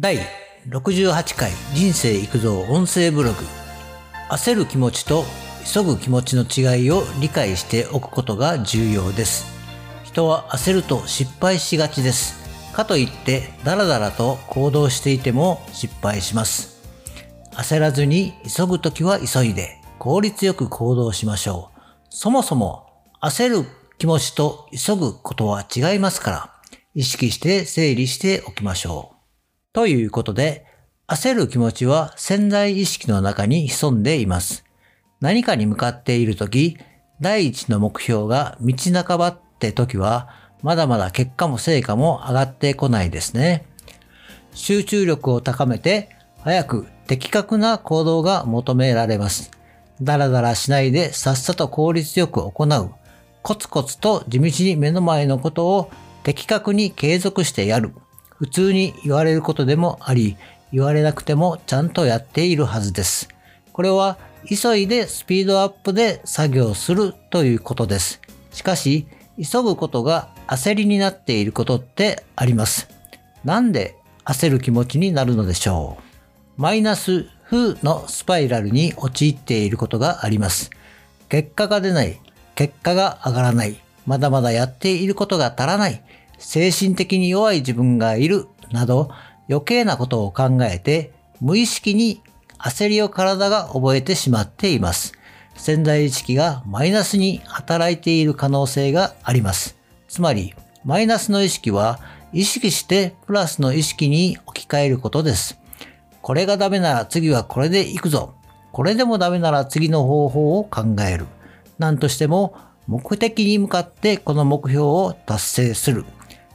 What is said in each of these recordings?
第68回人生育造音声ブログ。焦る気持ちと急ぐ気持ちの違いを理解しておくことが重要です。人は焦ると失敗しがちです。かといってダラダラと行動していても失敗します。焦らずに急ぐときは急いで効率よく行動しましょう。そもそも焦る気持ちと急ぐことは違いますから意識して整理しておきましょう。ということで、焦る気持ちは潜在意識の中に潜んでいます。何かに向かっているとき、第一の目標が道半ばって時は、まだまだ結果も成果も上がってこないですね。集中力を高めて、早く的確な行動が求められます。だらだらしないでさっさと効率よく行う。コツコツと地道に目の前のことを的確に継続してやる。普通に言われることでもあり、言われなくてもちゃんとやっているはずです。これは急いでスピードアップで作業するということです。しかし、急ぐことが焦りになっていることってあります。なんで焦る気持ちになるのでしょう？マイナス負のスパイラルに陥っていることがあります。結果が出ない、結果が上がらない、まだまだやっていることが足らない、精神的に弱い自分がいるなど余計なことを考えて無意識に焦りを体が覚えてしまっています。潜在意識がマイナスに働いている可能性があります。つまり、マイナスの意識は意識してプラスの意識に置き換えることです。これがダメなら次はこれで行くぞ。これでもダメなら次の方法を考える。何としても目的に向かってこの目標を達成する。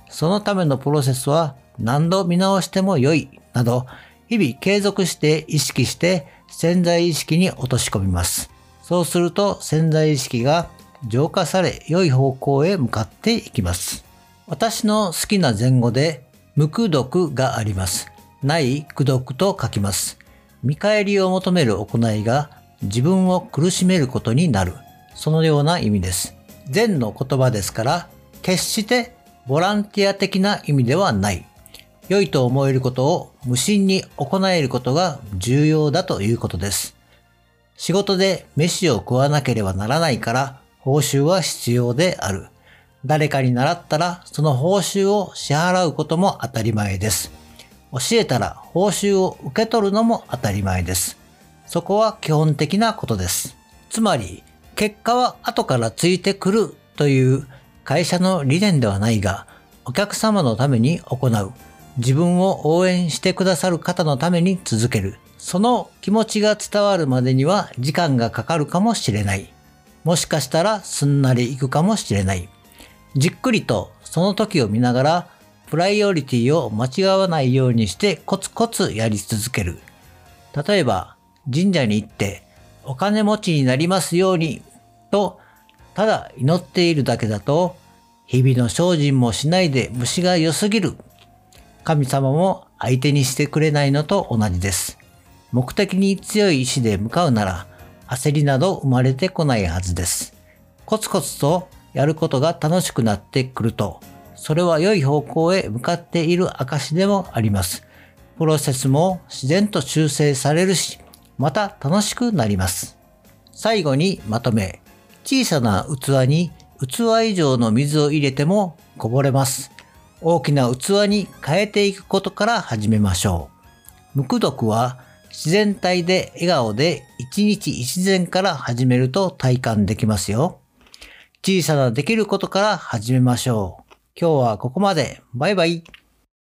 そのためのプロセスは何度見直しても良いなど、日々継続して意識して潜在意識に落とし込みます。そうすると潜在意識が浄化され良い方向へ向かっていきます。私の好きな前後で無垢読があります。ない苦読と書きます。見返りを求める行いが自分を苦しめることになる。そのような意味です。善の言葉ですから、決してボランティア的な意味ではない。良いと思えることを無心に行えることが重要だということです。仕事で飯を食わなければならないから報酬は必要である。誰かに習ったらその報酬を支払うことも当たり前です。教えたら報酬を受け取るのも当たり前です。そこは基本的なことです。つまり、結果は後からついてくるという会社の理念ではないが、お客様のために行う。自分を応援してくださる方のために続ける。その気持ちが伝わるまでには時間がかかるかもしれない。もしかしたらすんなりいくかもしれない。じっくりとその時を見ながら、プライオリティを間違わないようにしてコツコツやり続ける。例えば、神社に行ってお金持ちになりますようにとただ祈っているだけだと、日々の精進もしないで虫が良すぎる。神様も相手にしてくれないのと同じです。目的に強い意志で向かうなら、焦りなど生まれてこないはずです。コツコツとやることが楽しくなってくると、それは良い方向へ向かっている証でもあります。プロセスも自然と修正されるし、また楽しくなります。最後にまとめ、小さな器に器以上の水を入れてもこぼれます。大きな器に変えていくことから始めましょう。無垢読は自然体で笑顔で一日一善から始めると体感できますよ。小さなできることから始めましょう。今日はここまで。バイバイ。